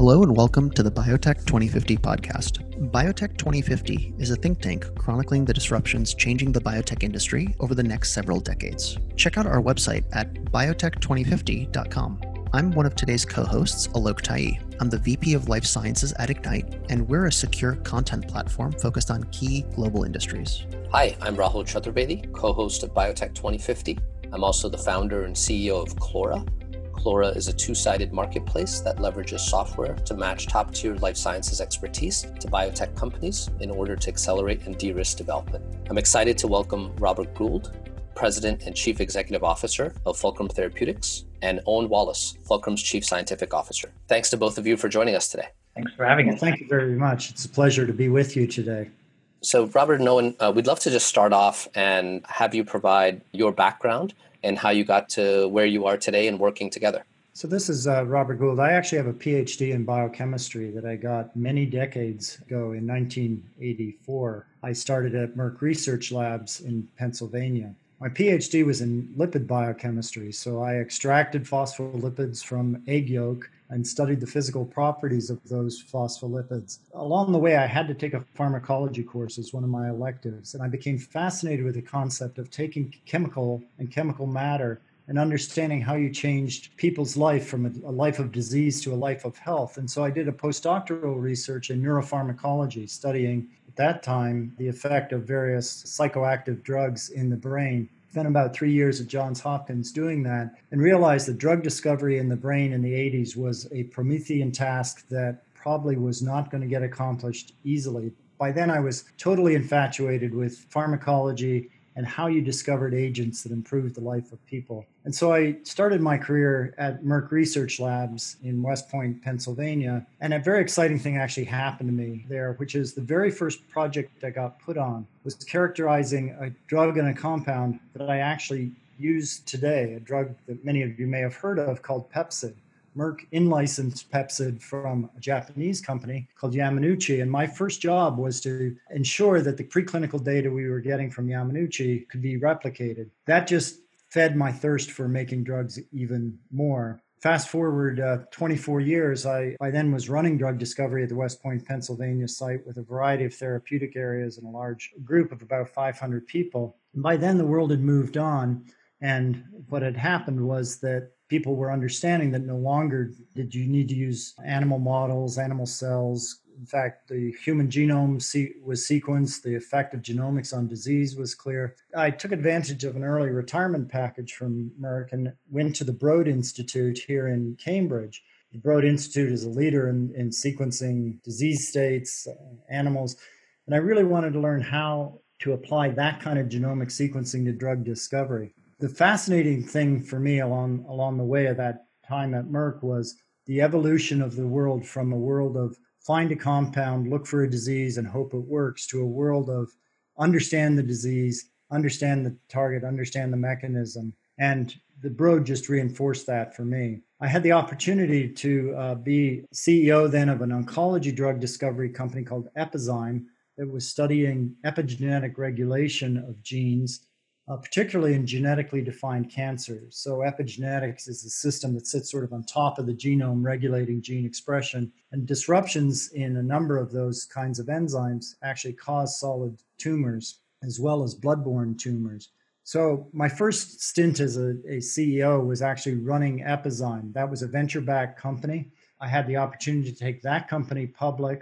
Hello and welcome to the Biotech 2050 podcast. Biotech 2050 is a think tank chronicling the disruptions changing the biotech industry over the next several decades. Check out our website at biotech2050.com. I'm one of today's co hosts, Alok Tayi. I'm the VP of Life Sciences at Ignyte, and we're a secure content platform focused on key global industries. Hi, I'm Rahul Chaturvedi, co host of Biotech 2050. I'm also the founder and CEO of Clora, Clora is a two sided marketplace that leverages software to match top tier life sciences expertise to biotech companies in order to accelerate and de risk development. I'm excited to welcome Robert Gould, President and Chief Executive Officer of Fulcrum Therapeutics, and Owen Wallace, Fulcrum's Chief Scientific Officer. Thanks to both of you for joining us today. Thanks for having us. Well, thank you very much. It's a pleasure to be with you today. So, Robert and Owen, uh, we'd love to just start off and have you provide your background and how you got to where you are today and working together. So, this is uh, Robert Gould. I actually have a PhD in biochemistry that I got many decades ago in 1984. I started at Merck Research Labs in Pennsylvania. My PhD was in lipid biochemistry, so I extracted phospholipids from egg yolk and studied the physical properties of those phospholipids. Along the way, I had to take a pharmacology course as one of my electives, and I became fascinated with the concept of taking chemical and chemical matter and understanding how you changed people's life from a, life of disease to a life of health. And so I did a postdoctoral research in neuropharmacology, studying at that time the effect of various psychoactive drugs in the brain spent about three years at Johns Hopkins doing that and realized that drug discovery in the brain in the 80s was a Promethean task that probably was not going to get accomplished easily. By then, I was totally infatuated with pharmacology and how you discovered agents that improved the life of people. And so I started my career at Merck Research Labs in West Point, Pennsylvania. And a very exciting thing actually happened to me there, which is the very first project I got put on was characterizing a drug and a compound that I actually use today, a drug that many of you may have heard of called Pepcid. Merck in-licensed Pepcid from a Japanese company called Yamanouchi. And my first job was to ensure that the preclinical data we were getting from Yamanouchi could be replicated. That just fed my thirst for making drugs even more. Fast forward uh, 24 years, I, I then was running drug discovery at the West Point, Pennsylvania site with a variety of therapeutic areas and a large group of about 500 people. And by then, the world had moved on. And what had happened was that people were understanding that no longer did you need to use animal models, animal cells. In fact, the human genome was sequenced, the effect of genomics on disease was clear. I took advantage of an early retirement package from Merck and went to the Broad Institute here in Cambridge. The Broad Institute is a leader in, in sequencing disease states, uh, animals. And I really wanted to learn how to apply that kind of genomic sequencing to drug discovery the fascinating thing for me along along the way of that time at Merck was the evolution of the world from a world of find a compound, look for a disease, and hope it works to a world of understand the disease, understand the target, understand the mechanism. And the Broad just reinforced that for me. I had the opportunity to uh, be CEO then of an oncology drug discovery company called Epizyme that was studying epigenetic regulation of genes uh, particularly in genetically defined cancers. So, epigenetics is a system that sits sort of on top of the genome regulating gene expression. And disruptions in a number of those kinds of enzymes actually cause solid tumors as well as bloodborne tumors. So, my first stint as a, a CEO was actually running Epizyme. That was a venture backed company. I had the opportunity to take that company public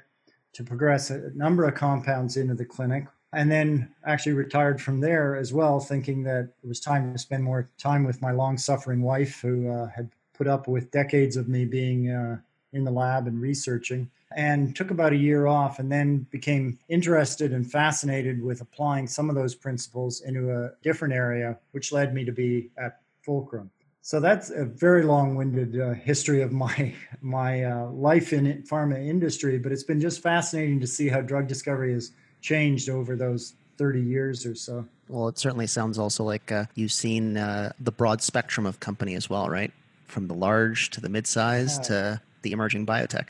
to progress a number of compounds into the clinic and then actually retired from there as well, thinking that it was time to spend more time with my long suffering wife, who uh, had put up with decades of me being uh, in the lab and researching. And took about a year off and then became interested and fascinated with applying some of those principles into a different area, which led me to be at Fulcrum. So that's a very long-winded uh, history of my my uh, life in pharma industry, but it's been just fascinating to see how drug discovery is changed over those 30 years or so. Well, it certainly sounds also like uh, you've seen uh, the broad spectrum of company as well, right? From the large to the mid-size to the emerging biotech.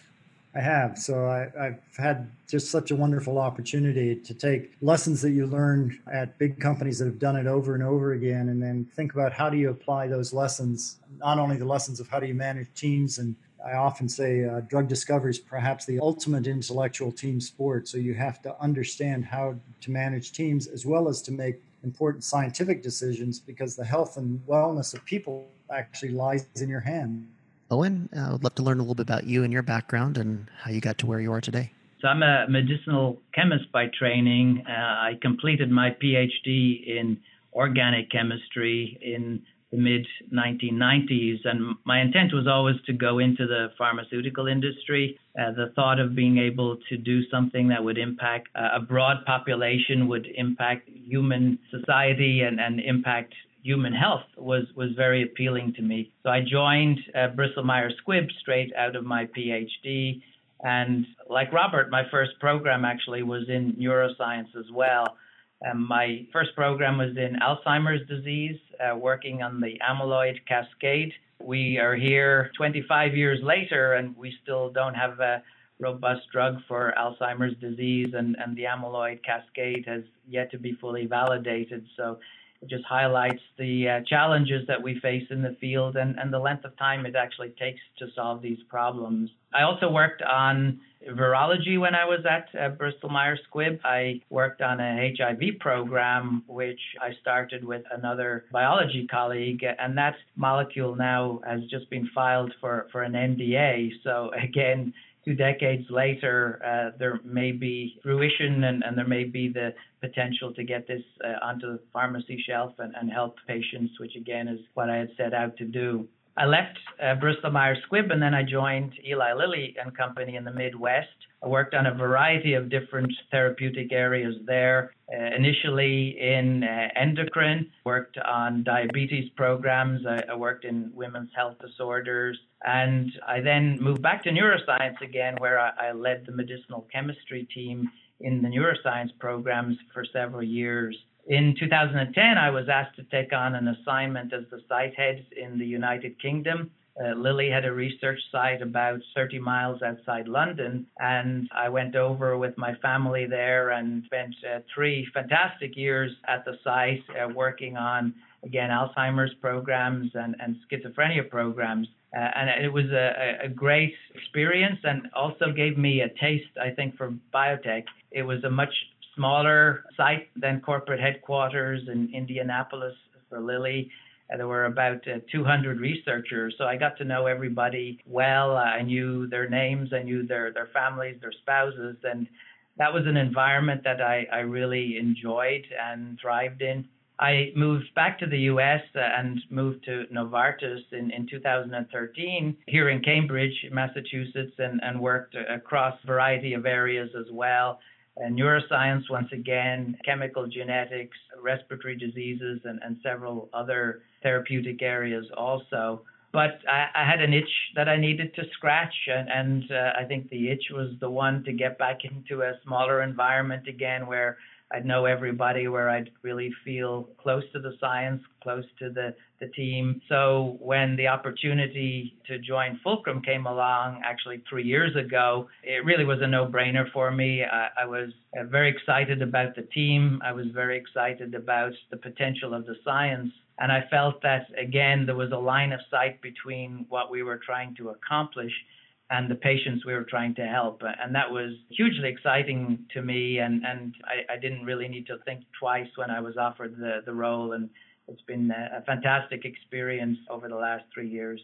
I have. So I, have had just such a wonderful opportunity to take lessons that you learn at big companies that have done it over and over again, and then think about how do you apply those lessons, not only the lessons of how do you manage teams and I often say uh, drug discovery is perhaps the ultimate intellectual team sport. So you have to understand how to manage teams as well as to make important scientific decisions because the health and wellness of people actually lies in your hand. Owen, I would love to learn a little bit about you and your background and how you got to where you are today. So I'm a medicinal chemist by training. Uh, I completed my PhD in organic chemistry in the mid 1990s, and my intent was always to go into the pharmaceutical industry. Uh, the thought of being able to do something that would impact uh, a broad population, would impact human society, and, and impact human health was was very appealing to me. So I joined uh, Bristol Myers Squibb straight out of my PhD, and like Robert, my first program actually was in neuroscience as well. Um, my first program was in Alzheimer's disease, uh, working on the amyloid cascade. We are here 25 years later, and we still don't have a robust drug for Alzheimer's disease, and, and the amyloid cascade has yet to be fully validated. So it just highlights the uh, challenges that we face in the field and, and the length of time it actually takes to solve these problems. I also worked on virology when I was at uh, Bristol Myers Squibb. I worked on a HIV program, which I started with another biology colleague, and that molecule now has just been filed for, for an NDA. So, again, two decades later, uh, there may be fruition and, and, there may be the potential to get this uh, onto the pharmacy shelf and, and, help patients, which again is what I had set out to do. I left uh, Bristol Myers Squibb and then I joined Eli Lilly and Company in the Midwest. I worked on a variety of different therapeutic areas there. Uh, initially in uh, endocrine, worked on diabetes programs. I, I, worked in women's health disorders, and I then moved back to neuroscience again, where I, I led the medicinal chemistry team in the neuroscience programs for several years. In 2010, I was asked to take on an assignment as the site head in the United Kingdom. Uh, Lilly had a research site about 30 miles outside London, and I went over with my family there and spent uh, three fantastic years at the site uh, working on, again, Alzheimer's programs and, and schizophrenia programs. Uh, and it was a, a, great experience and also gave me a taste, I think, for biotech. It was a much smaller site than corporate headquarters in Indianapolis for Lilly. There were about uh, 200 researchers, so I got to know everybody well. I knew their names, I knew their their families, their spouses, and that was an environment that I, I really enjoyed and thrived in. I moved back to the US uh, and moved to Novartis in, in 2013 here in Cambridge, Massachusetts, and, and worked across a variety of areas as well uh, neuroscience, once again, chemical genetics, respiratory diseases, and, and several other therapeutic areas also. But I, I, had an itch that I needed to scratch, and, and uh, I think the itch was the one to get back into a smaller environment again where I'd know everybody, where I'd really feel close to the science, close to the, the team. So when the opportunity to join Fulcrum came along, actually three years ago, it really was a no-brainer for me. I, I was uh, very excited about the team. I was very excited about the potential of the science. And I felt that, again, there was a line of sight between what we were trying to accomplish and the patients we were trying to help. And that was hugely exciting to me. And, and I, I didn't really need to think twice when I was offered the, the role. And it's been a fantastic experience over the last three years.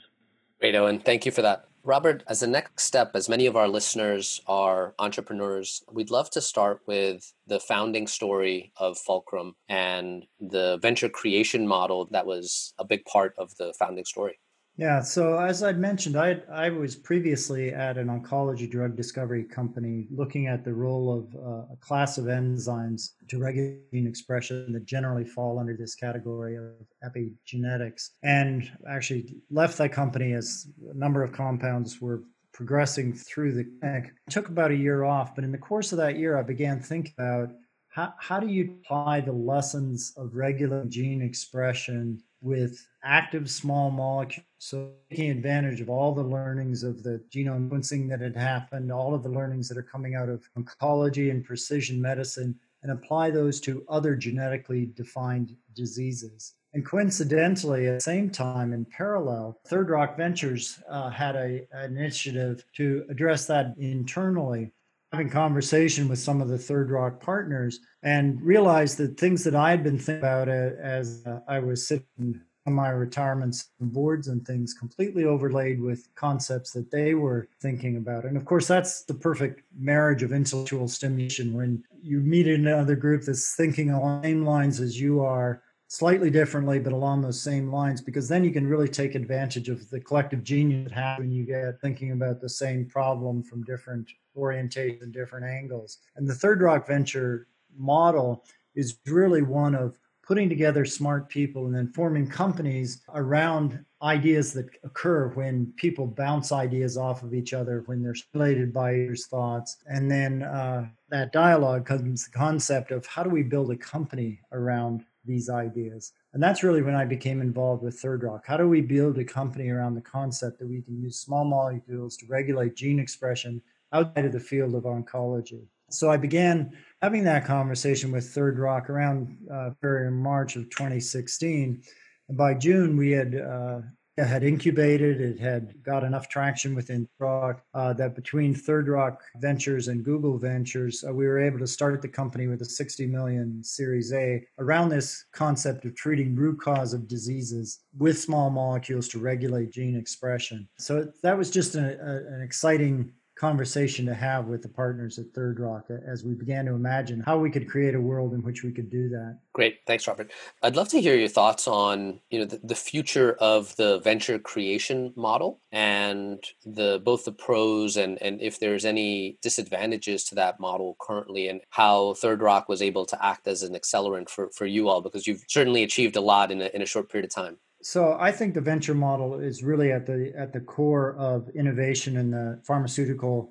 Great, Owen. Thank you for that. Robert, as a next step, as many of our listeners are entrepreneurs, we'd love to start with the founding story of Fulcrum and the venture creation model that was a big part of the founding story. Yeah, so as I'd mentioned, I I was previously at an oncology drug discovery company looking at the role of uh, a class of enzymes to regulate gene expression that generally fall under this category of epigenetics, and actually left that company as a number of compounds were progressing through the clinic. Took about a year off, but in the course of that year, I began thinking about how, how do you apply the lessons of regular gene expression with active small molecules. So taking advantage of all the learnings of the genome sequencing that had happened, all of the learnings that are coming out of oncology and precision medicine, and apply those to other genetically defined diseases. And coincidentally, at the same time, in parallel, Third Rock Ventures uh, had a, an initiative to address that internally having conversation with some of the Third Rock partners and realized that things that I had been thinking about as uh, I was sitting on my retirements and boards and things completely overlaid with concepts that they were thinking about. And of course, that's the perfect marriage of intellectual stimulation when you meet another group that's thinking along the same lines as you are slightly differently, but along those same lines, because then you can really take advantage of the collective genius that happens when you get thinking about the same problem from different orientations and different angles. And the Third Rock Venture model is really one of putting together smart people and then forming companies around ideas that occur when people bounce ideas off of each other, when they're stimulated by each thoughts. And then uh, that dialogue comes the concept of how do we build a company around these ideas. And that's really when I became involved with Third Rock. How do we build a company around the concept that we can use small molecules to regulate gene expression outside of the field of oncology? So I began having that conversation with Third Rock around uh, March of 2016. And by June, we had uh, had incubated. It had got enough traction within Rock uh, that between Third Rock Ventures and Google Ventures, uh, we were able to start the company with a 60 million Series A around this concept of treating root cause of diseases with small molecules to regulate gene expression. So that was just a, a, an exciting conversation to have with the partners at Third Rock uh, as we began to imagine how we could create a world in which we could do that. Great, thanks, Robert. I'd love to hear your thoughts on you know the, the future of the venture creation model and the both the pros and and if there's any disadvantages to that model currently and how Third Rock was able to act as an accelerant for for you all because you've certainly achieved a lot in a, in a short period of time. So I think the venture model is really at the at the core of innovation in the pharmaceutical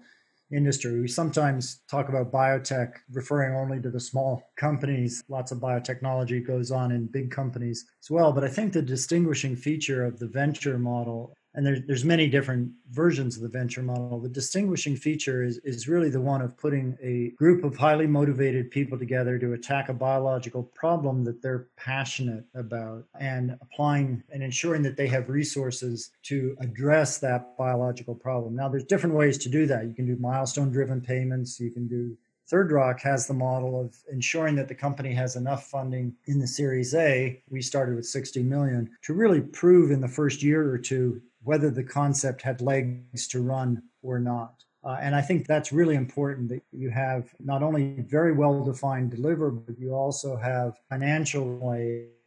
industry. We sometimes talk about biotech referring only to the small companies. Lots of biotechnology goes on in big companies as well, but I think the distinguishing feature of the venture model and there's there's many different versions of the venture model. The distinguishing feature is is really the one of putting a group of highly motivated people together to attack a biological problem that they're passionate about and applying and ensuring that they have resources to address that biological problem. Now there's different ways to do that. You can do milestone driven payments, you can do Third Rock has the model of ensuring that the company has enough funding in the Series A. We started with 60 million to really prove in the first year or two whether the concept had legs to run or not. Uh, and I think that's really important that you have not only very well defined deliverable, but you also have financial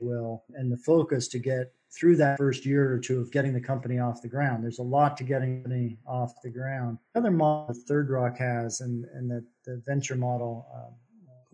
will and the focus to get through that first year or two of getting the company off the ground. There's a lot to getting the off the ground. Another model Third Rock has and, and that the venture model um,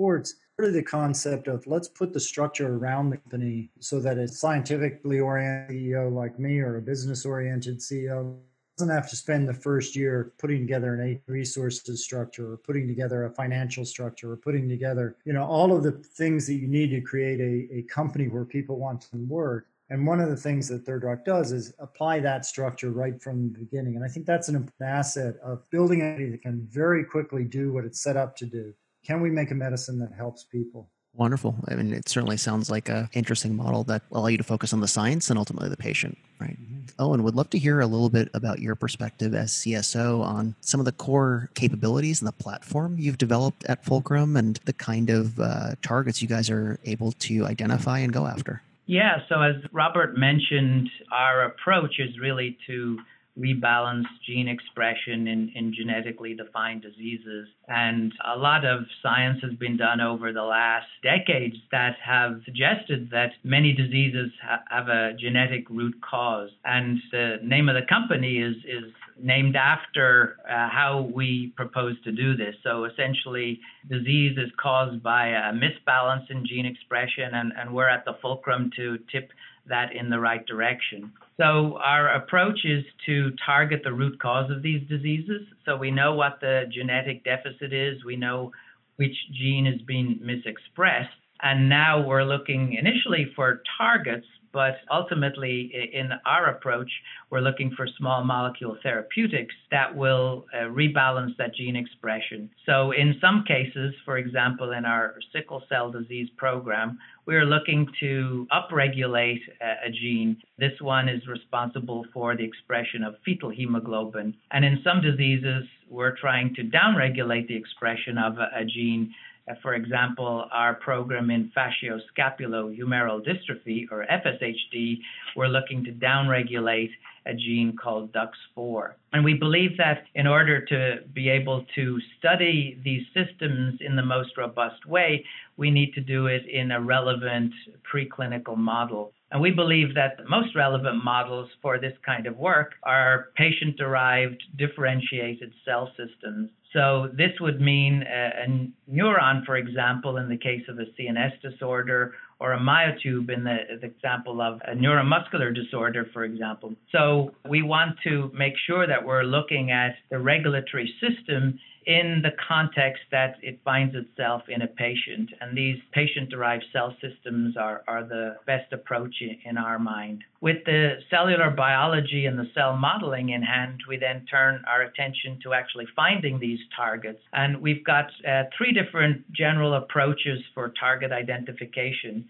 supports really the concept of let's put the structure around the company so that a scientifically oriented CEO like me or a business oriented CEO doesn't have to spend the first year putting together an eight resources structure or putting together a financial structure or putting together you know all of the things that you need to create a, a company where people want to work. And one of the things that Third Rock does is apply that structure right from the beginning. And I think that's an asset of building a company that can very quickly do what it's set up to do can we make a medicine that helps people? Wonderful. I mean, it certainly sounds like an interesting model that will allow you to focus on the science and ultimately the patient, right? Mm-hmm. Oh, and would love to hear a little bit about your perspective as CSO on some of the core capabilities and the platform you've developed at Fulcrum and the kind of uh, targets you guys are able to identify and go after. Yeah, so as Robert mentioned, our approach is really to rebalance gene expression in, in genetically defined diseases. And a lot of science has been done over the last decades that have suggested that many diseases ha- have a genetic root cause. And the name of the company is, is named after uh, how we propose to do this. So essentially, disease is caused by a misbalance in gene expression, and, and we're at the fulcrum to tip that in the right direction. So, our approach is to target the root cause of these diseases. So, we know what the genetic deficit is, we know which gene is being misexpressed, and now we're looking initially for targets but ultimately, in our approach, we're looking for small molecule therapeutics that will uh, rebalance that gene expression. So, in some cases, for example, in our sickle cell disease program, we're looking to upregulate a, gene. This one is responsible for the expression of fetal hemoglobin. And in some diseases, we're trying to downregulate the expression of a, a gene Uh, for example, our program in facioscapulohumeral dystrophy, or FSHD, we're looking to downregulate a gene called DUX4. And we believe that in order to be able to study these systems in the most robust way, we need to do it in a relevant preclinical model. And we believe that the most relevant models for this kind of work are patient derived differentiated cell systems. So, this would mean a, a, neuron, for example, in the case of a CNS disorder, or a myotube in the, the example of a neuromuscular disorder, for example. So, we want to make sure that we're looking at the regulatory system in the context that it finds itself in a patient. And these patient derived cell systems are, are the best approach in our mind. With the cellular biology and the cell modeling in hand, we then turn our attention to actually finding these targets. And we've got uh, three different general approaches for target identification.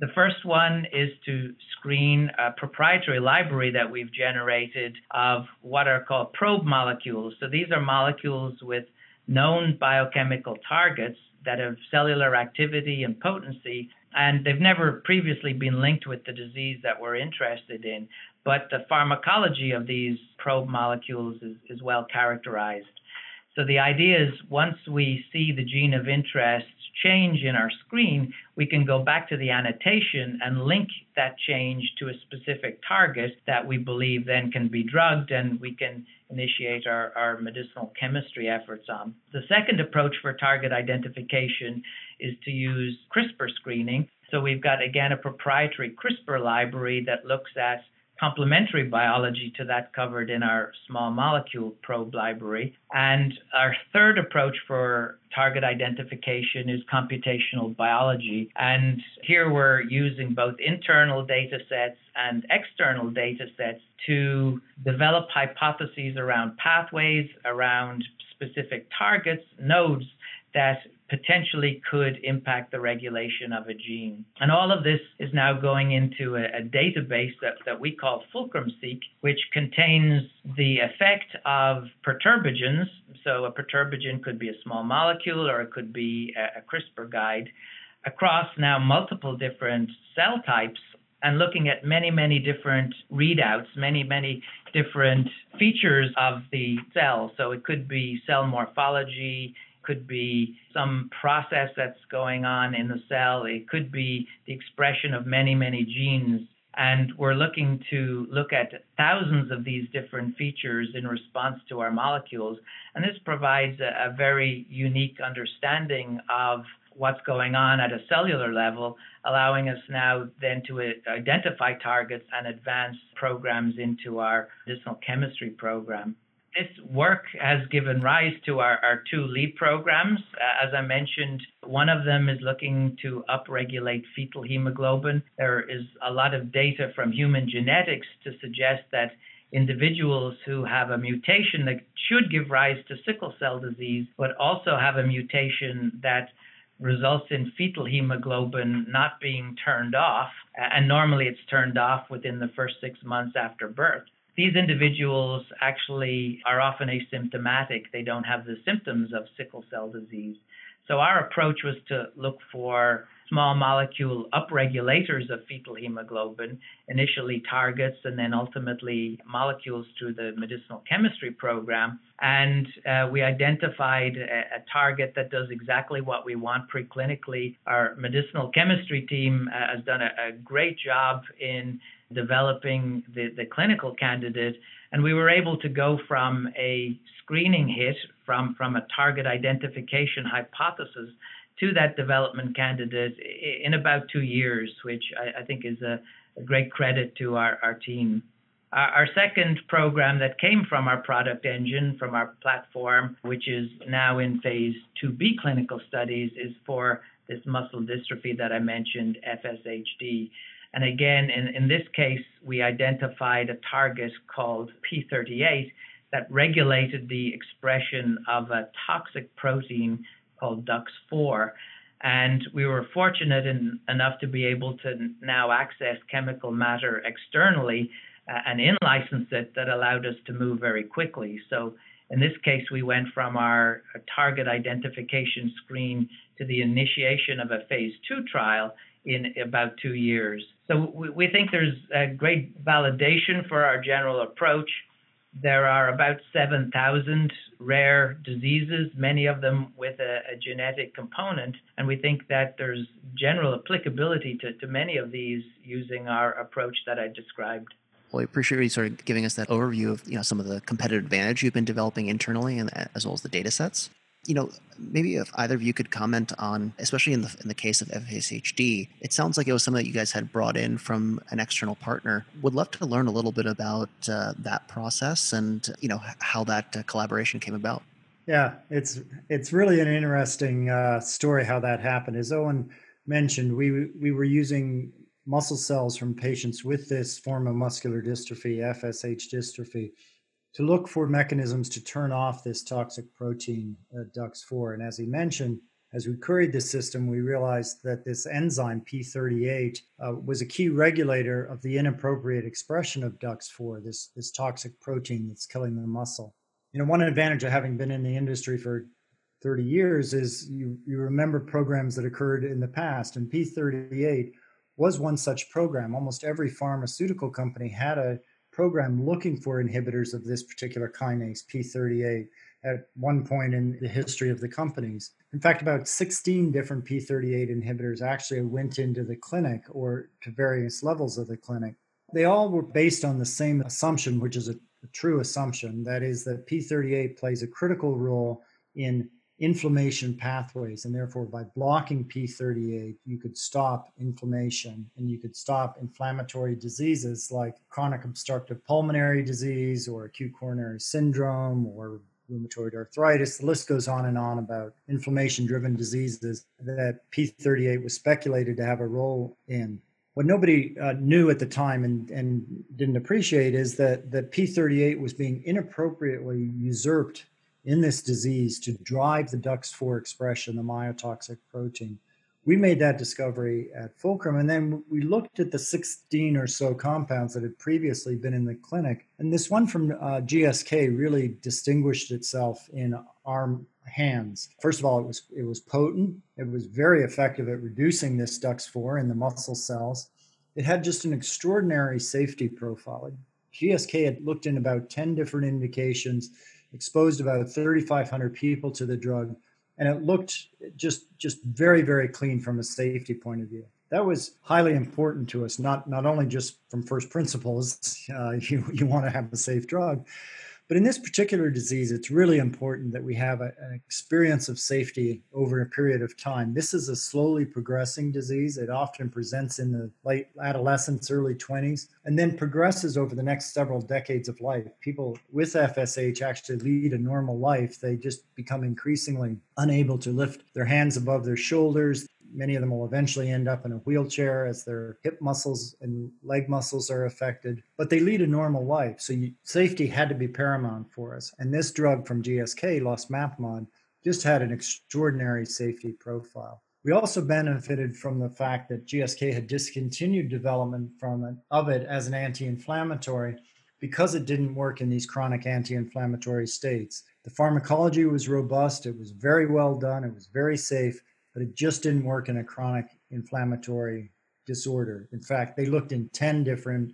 The first one is to screen a proprietary library that we've generated of what are called probe molecules. So these are molecules with known biochemical targets that have cellular activity and potency, and they've never previously been linked with the disease that we're interested in. But the pharmacology of these probe molecules is, is well characterized. So the idea is once we see the gene of interest change in our screen, we can go back to the annotation and link that change to a specific target that we believe then can be drugged and we can initiate our, our medicinal chemistry efforts on. The second approach for target identification is to use CRISPR screening. So we've got, again, a proprietary CRISPR library that looks at complementary biology to that covered in our small molecule probe library. And our third approach for target identification is computational biology. And here we're using both internal data sets and external data sets to develop hypotheses around pathways, around specific targets, nodes that potentially could impact the regulation of a gene. And all of this is now going into a, a database that, that we call Fulcrum-seq, which contains the effect of perturbagens. So a perturbagen could be a small molecule or it could be a, a CRISPR guide across now multiple different cell types and looking at many, many different readouts, many, many different features of the cell. So it could be cell morphology, could be some process that's going on in the cell. It could be the expression of many, many genes. And we're looking to look at thousands of these different features in response to our molecules. And this provides a, a very unique understanding of what's going on at a cellular level, allowing us now then to uh, identify targets and advance programs into our medicinal chemistry program this work has given rise to our, our two lead programs. Uh, as I mentioned, one of them is looking to upregulate fetal hemoglobin. There is a lot of data from human genetics to suggest that individuals who have a mutation that should give rise to sickle cell disease, but also have a mutation that results in fetal hemoglobin not being turned off, and normally it's turned off within the first six months after birth these individuals actually are often asymptomatic. They don't have the symptoms of sickle cell disease. So our approach was to look for small molecule upregulators of fetal hemoglobin, initially targets and then ultimately molecules through the medicinal chemistry program. And uh, we identified a, a, target that does exactly what we want preclinically. Our medicinal chemistry team uh, has done a, a great job in developing the, the clinical candidate. And we were able to go from a screening hit, from, from a target identification hypothesis, to that development candidate in about two years, which I, I think is a, a, great credit to our, our team. Our, our second program that came from our product engine, from our platform, which is now in phase 2B clinical studies, is for this muscle dystrophy that I mentioned, FSHD. And again, in, in this case, we identified a target called P38 that regulated the expression of a toxic protein called DUX4. And we were fortunate in, enough to be able to now access chemical matter externally uh, and in license it that allowed us to move very quickly. So in this case, we went from our target identification screen to the initiation of a phase two trial in about two years. So we, we think there's a great validation for our general approach. There are about 7,000 rare diseases, many of them with a, a, genetic component, and we think that there's general applicability to, to many of these using our approach that I described. Well, I appreciate you sort of giving us that overview of you know some of the competitive advantage you've been developing internally, and as well as the data sets you know, maybe if either of you could comment on, especially in the in the case of FSHD, it sounds like it was something that you guys had brought in from an external partner. Would love to learn a little bit about uh, that process and you know how that uh, collaboration came about. Yeah, it's it's really an interesting uh, story how that happened. As Owen mentioned, we we were using muscle cells from patients with this form of muscular dystrophy, FSH dystrophy to look for mechanisms to turn off this toxic protein, uh, DUX4. And as he mentioned, as we queried the system, we realized that this enzyme P38 uh, was a key regulator of the inappropriate expression of DUX4, this, this toxic protein that's killing the muscle. You know, one advantage of having been in the industry for 30 years is you, you remember programs that occurred in the past, and P38 was one such program. Almost every pharmaceutical company had a program looking for inhibitors of this particular kinase, P38, at one point in the history of the companies. In fact, about 16 different P38 inhibitors actually went into the clinic or to various levels of the clinic. They all were based on the same assumption, which is a, a true assumption that is, that P38 plays a critical role in inflammation pathways. And therefore, by blocking P38, you could stop inflammation and you could stop inflammatory diseases like chronic obstructive pulmonary disease or acute coronary syndrome or rheumatoid arthritis. The list goes on and on about inflammation driven diseases that P38 was speculated to have a role in. What nobody uh, knew at the time and, and didn't appreciate is that, that P38 was being inappropriately usurped in this disease to drive the DUX4 expression, the myotoxic protein. We made that discovery at Fulcrum, and then we looked at the 16 or so compounds that had previously been in the clinic. And this one from uh, GSK really distinguished itself in our hands. First of all, it was it was potent. It was very effective at reducing this DUX4 in the muscle cells. It had just an extraordinary safety profile. GSK had looked in about 10 different indications exposed about 3,500 people to the drug, and it looked just just very very clean from a safety point of view. That was highly important to us, not not only just from first principles, uh, you you want to have a safe drug, but in this particular disease, it's really important that we have a, an experience of safety over a period of time. This is a slowly progressing disease. It often presents in the late adolescence, early 20s, and then progresses over the next several decades of life. People with FSH actually lead a normal life. They just become increasingly unable to lift their hands above their shoulders. Many of them will eventually end up in a wheelchair as their hip muscles and leg muscles are affected, but they lead a normal life. So you, safety had to be paramount for us. And this drug from GSK, losmapimod, just had an extraordinary safety profile. We also benefited from the fact that GSK had discontinued development from it, of it as an anti-inflammatory because it didn't work in these chronic anti-inflammatory states. The pharmacology was robust, it was very well done, it was very safe, but it just didn't work in a chronic inflammatory disorder. In fact, they looked in 10 different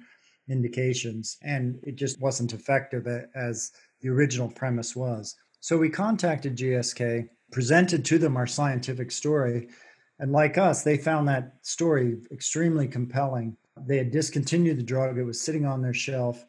indications and it just wasn't effective as the original premise was. So we contacted GSK, presented to them our scientific story, and like us, they found that story extremely compelling. They had discontinued the drug, it was sitting on their shelf.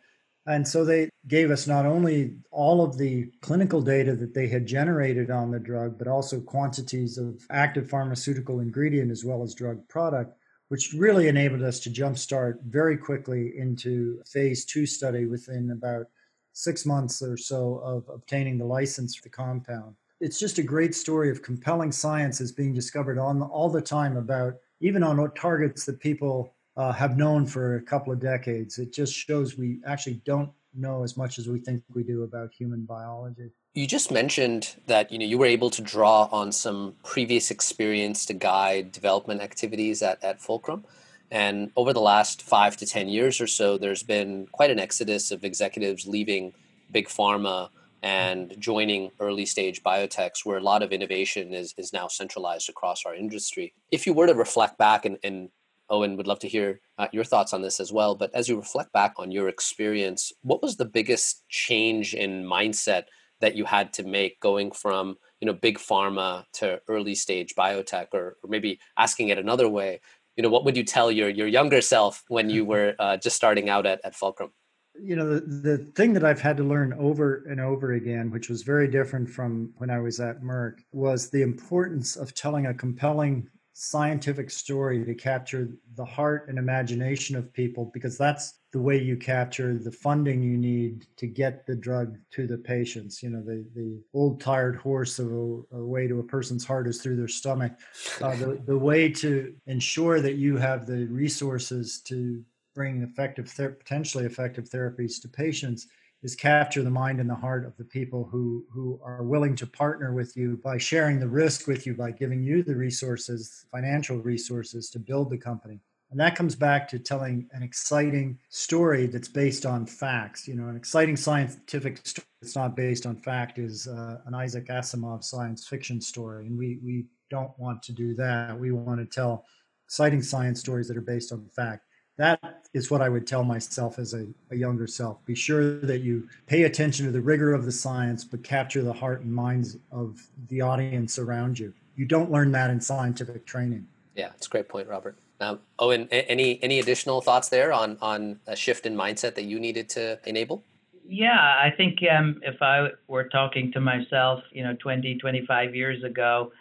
And so they gave us not only all of the clinical data that they had generated on the drug, but also quantities of active pharmaceutical ingredient as well as drug product, which really enabled us to jumpstart very quickly into phase two study within about six months or so of obtaining the license for the compound. It's just a great story of compelling science is being discovered on all the time about even on targets that people uh, have known for a couple of decades. It just shows we actually don't know as much as we think we do about human biology. You just mentioned that you know you were able to draw on some previous experience to guide development activities at, at Fulcrum. And over the last five to 10 years or so, there's been quite an exodus of executives leaving big pharma and joining early stage biotechs where a lot of innovation is, is now centralized across our industry. If you were to reflect back, and, and Owen would love to hear uh, your thoughts on this as well, but as you reflect back on your experience, what was the biggest change in mindset that you had to make going from you know big pharma to early stage biotech or, or maybe asking it another way you know what would you tell your your younger self when you were uh, just starting out at, at fulcrum? You know the, the thing that i've had to learn over and over again which was very different from when i was at merck was the importance of telling a compelling scientific story to capture the heart and imagination of people because that's the way you capture the funding you need to get the drug to the patients. You know the, the old tired horse of a, a way to a person's heart is through their stomach. Uh, the, the way to ensure that you have the resources to bring effective ther- potentially effective therapies to patients is capture the mind and the heart of the people who who are willing to partner with you by sharing the risk with you by giving you the resources financial resources to build the company. And that comes back to telling an exciting story that's based on facts. You know an exciting scientific story that's not based on fact is uh, an isaac asimov science fiction story. And we we don't want to do that. We want to tell exciting science stories that are based on fact that is what I would tell myself as a, a, younger self. Be sure that you pay attention to the rigor of the science, but capture the heart and minds of the audience around you. You don't learn that in scientific training. Yeah, it's a great point, Robert. Um, oh, and any any additional thoughts there on on a shift in mindset that you needed to enable? Yeah, I think um, if I were talking to myself, you know, 20, 25 years ago,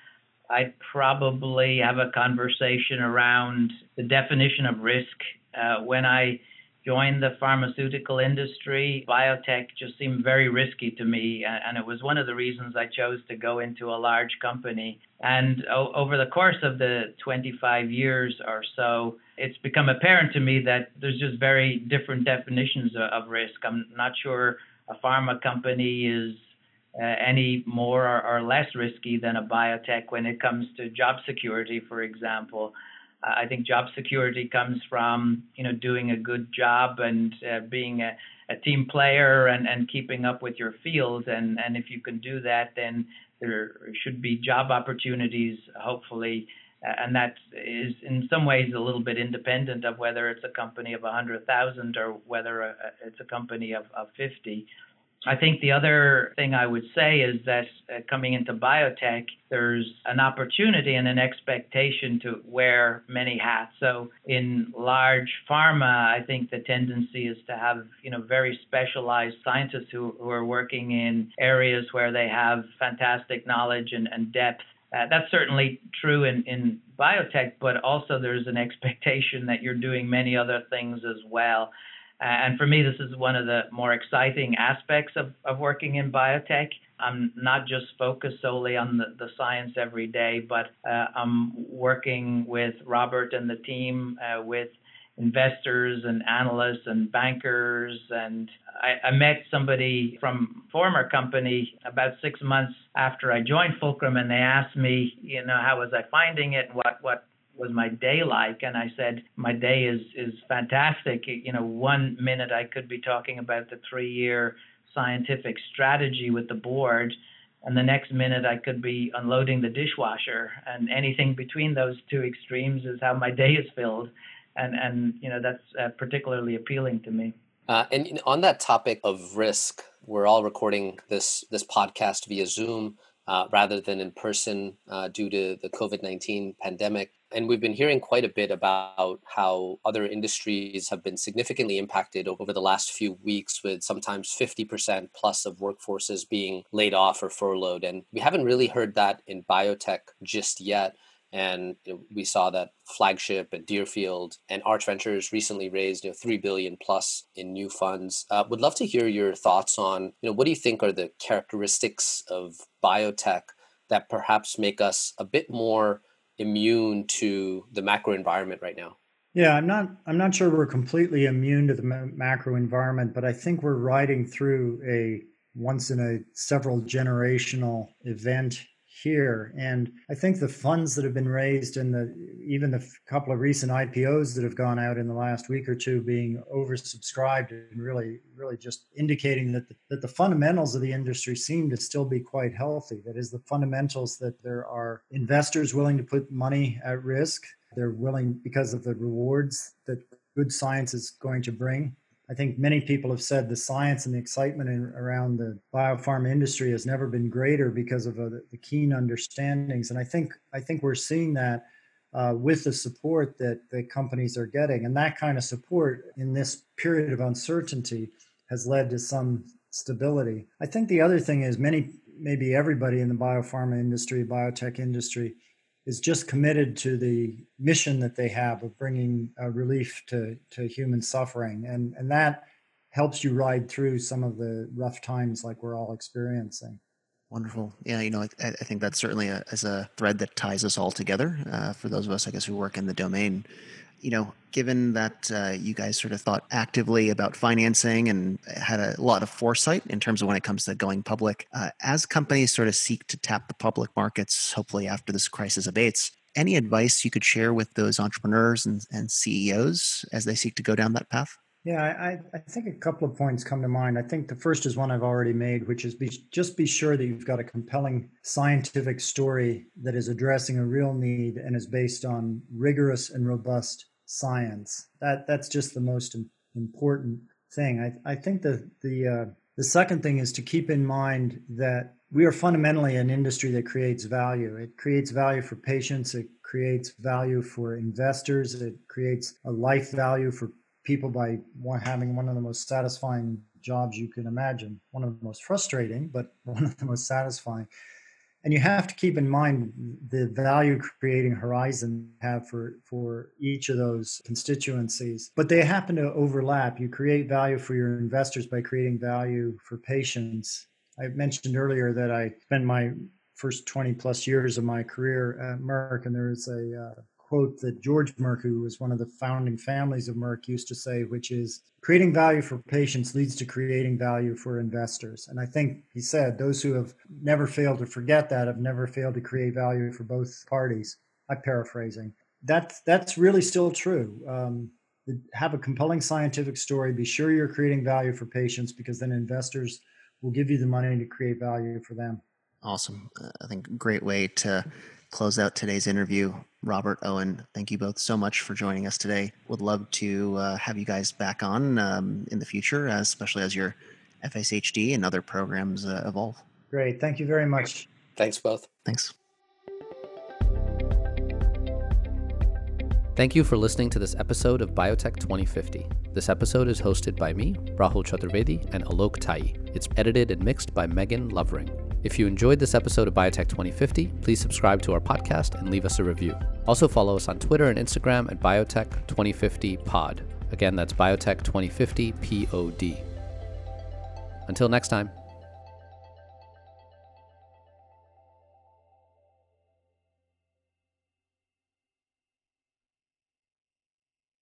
I'd probably have a conversation around the definition of risk uh, when I joined the pharmaceutical industry, biotech just seemed very risky to me. And it was one of the reasons I chose to go into a large company. And o- over the course of the 25 years or so, it's become apparent to me that there's just very different definitions of, of risk. I'm not sure a pharma company is uh, any more or, or less risky than a biotech when it comes to job security, for example. I think job security comes from you know doing a good job and uh, being a, a, team player and, and keeping up with your field. And and if you can do that then there should be job opportunities hopefully. Uh, and that is in some ways a little bit independent of whether it's a company of a 100,000 or whether a, it's a company of, of 50 I think the other thing I would say is that uh, coming into biotech, there's an opportunity and an expectation to wear many hats. So in large pharma, I think the tendency is to have you know very specialized scientists who, who are working in areas where they have fantastic knowledge and, and depth. Uh, that's certainly true in, in biotech, but also there's an expectation that you're doing many other things as well. And for me, this is one of the more exciting aspects of, of working in biotech. I'm not just focused solely on the, the science every day, but uh, I'm working with Robert and the team uh, with investors and analysts and bankers. And I, I, met somebody from former company about six months after I joined Fulcrum, and they asked me, you know, how was I finding it? What what was my day like and i said my day is is fantastic you know one minute i could be talking about the 3 year scientific strategy with the board and the next minute i could be unloading the dishwasher and anything between those two extremes is how my day is filled and and you know that's uh, particularly appealing to me uh, and on that topic of risk we're all recording this this podcast via zoom uh, rather than in person uh, due to the COVID 19 pandemic. And we've been hearing quite a bit about how other industries have been significantly impacted over the last few weeks, with sometimes 50% plus of workforces being laid off or furloughed. And we haven't really heard that in biotech just yet. And we saw that Flagship and Deerfield and Arch Ventures recently raised you know, three billion plus in new funds. Uh, would love to hear your thoughts on you know what do you think are the characteristics of biotech that perhaps make us a bit more immune to the macro environment right now? Yeah, I'm not. I'm not sure we're completely immune to the macro environment, but I think we're riding through a once in a several generational event here. And I think the funds that have been raised and the even the couple of recent IPOs that have gone out in the last week or two being oversubscribed and really, really just indicating that the, that the fundamentals of the industry seem to still be quite healthy. That is, the fundamentals that there are investors willing to put money at risk. They're willing because of the rewards that good science is going to bring I think many people have said the science and the excitement in, around the biopharma industry has never been greater because of uh, the keen understandings. And I think I think we're seeing that uh, with the support that the companies are getting, and that kind of support in this period of uncertainty has led to some stability. I think the other thing is many, maybe everybody in the biopharma industry, biotech industry, is just committed to the mission that they have of bringing uh, relief to, to human suffering. And, and that helps you ride through some of the rough times like we're all experiencing. Wonderful. Yeah, you know, I, I think that's certainly a, as a thread that ties us all together. Uh, for those of us, I guess, who work in the domain, you know, given that uh, you guys sort of thought actively about financing and had a lot of foresight in terms of when it comes to going public, uh, as companies sort of seek to tap the public markets, hopefully after this crisis abates, any advice you could share with those entrepreneurs and, and CEOs as they seek to go down that path? Yeah, I, I, think a couple of points come to mind. I think the first is one I've already made, which is be, just be sure that you've got a compelling scientific story that is addressing a real need and is based on rigorous and robust science. That that's just the most important thing. I, I think the the uh, the second thing is to keep in mind that we are fundamentally an industry that creates value. It creates value for patients. It creates value for investors. It creates a life value for people by having one of the most satisfying jobs you can imagine. One of the most frustrating, but one of the most satisfying. And you have to keep in mind the value creating horizon have for for each of those constituencies. But they happen to overlap. You create value for your investors by creating value for patients. I mentioned earlier that i spent my first 20 plus years of my career at merck and there's a uh, quote that George Merck, who was one of the founding families of Merck, used to say, which is creating value for patients leads to creating value for investors. And I think he said those who have never failed to forget that have never failed to create value for both parties. I'm paraphrasing. That's that's really still true. Um, have a compelling scientific story. Be sure you're creating value for patients because then investors will give you the money to create value for them. Awesome. Uh, I think great way to close out today's interview. Robert, Owen, thank you both so much for joining us today. Would love to uh, have you guys back on um, in the future, especially as your FSHD and other programs uh, evolve. Great. Thank you very much. Thanks, both. Thanks. Thank you for listening to this episode of Biotech 2050. This episode is hosted by me, Rahul Chaturvedi, and Alok Tayi. It's edited and mixed by Megan Lovering. If you enjoyed this episode of Biotech 2050, please subscribe to our podcast and leave us a review. Also, follow us on Twitter and Instagram at Biotech 2050 Pod. Again, that's Biotech 2050 POD. Until next time.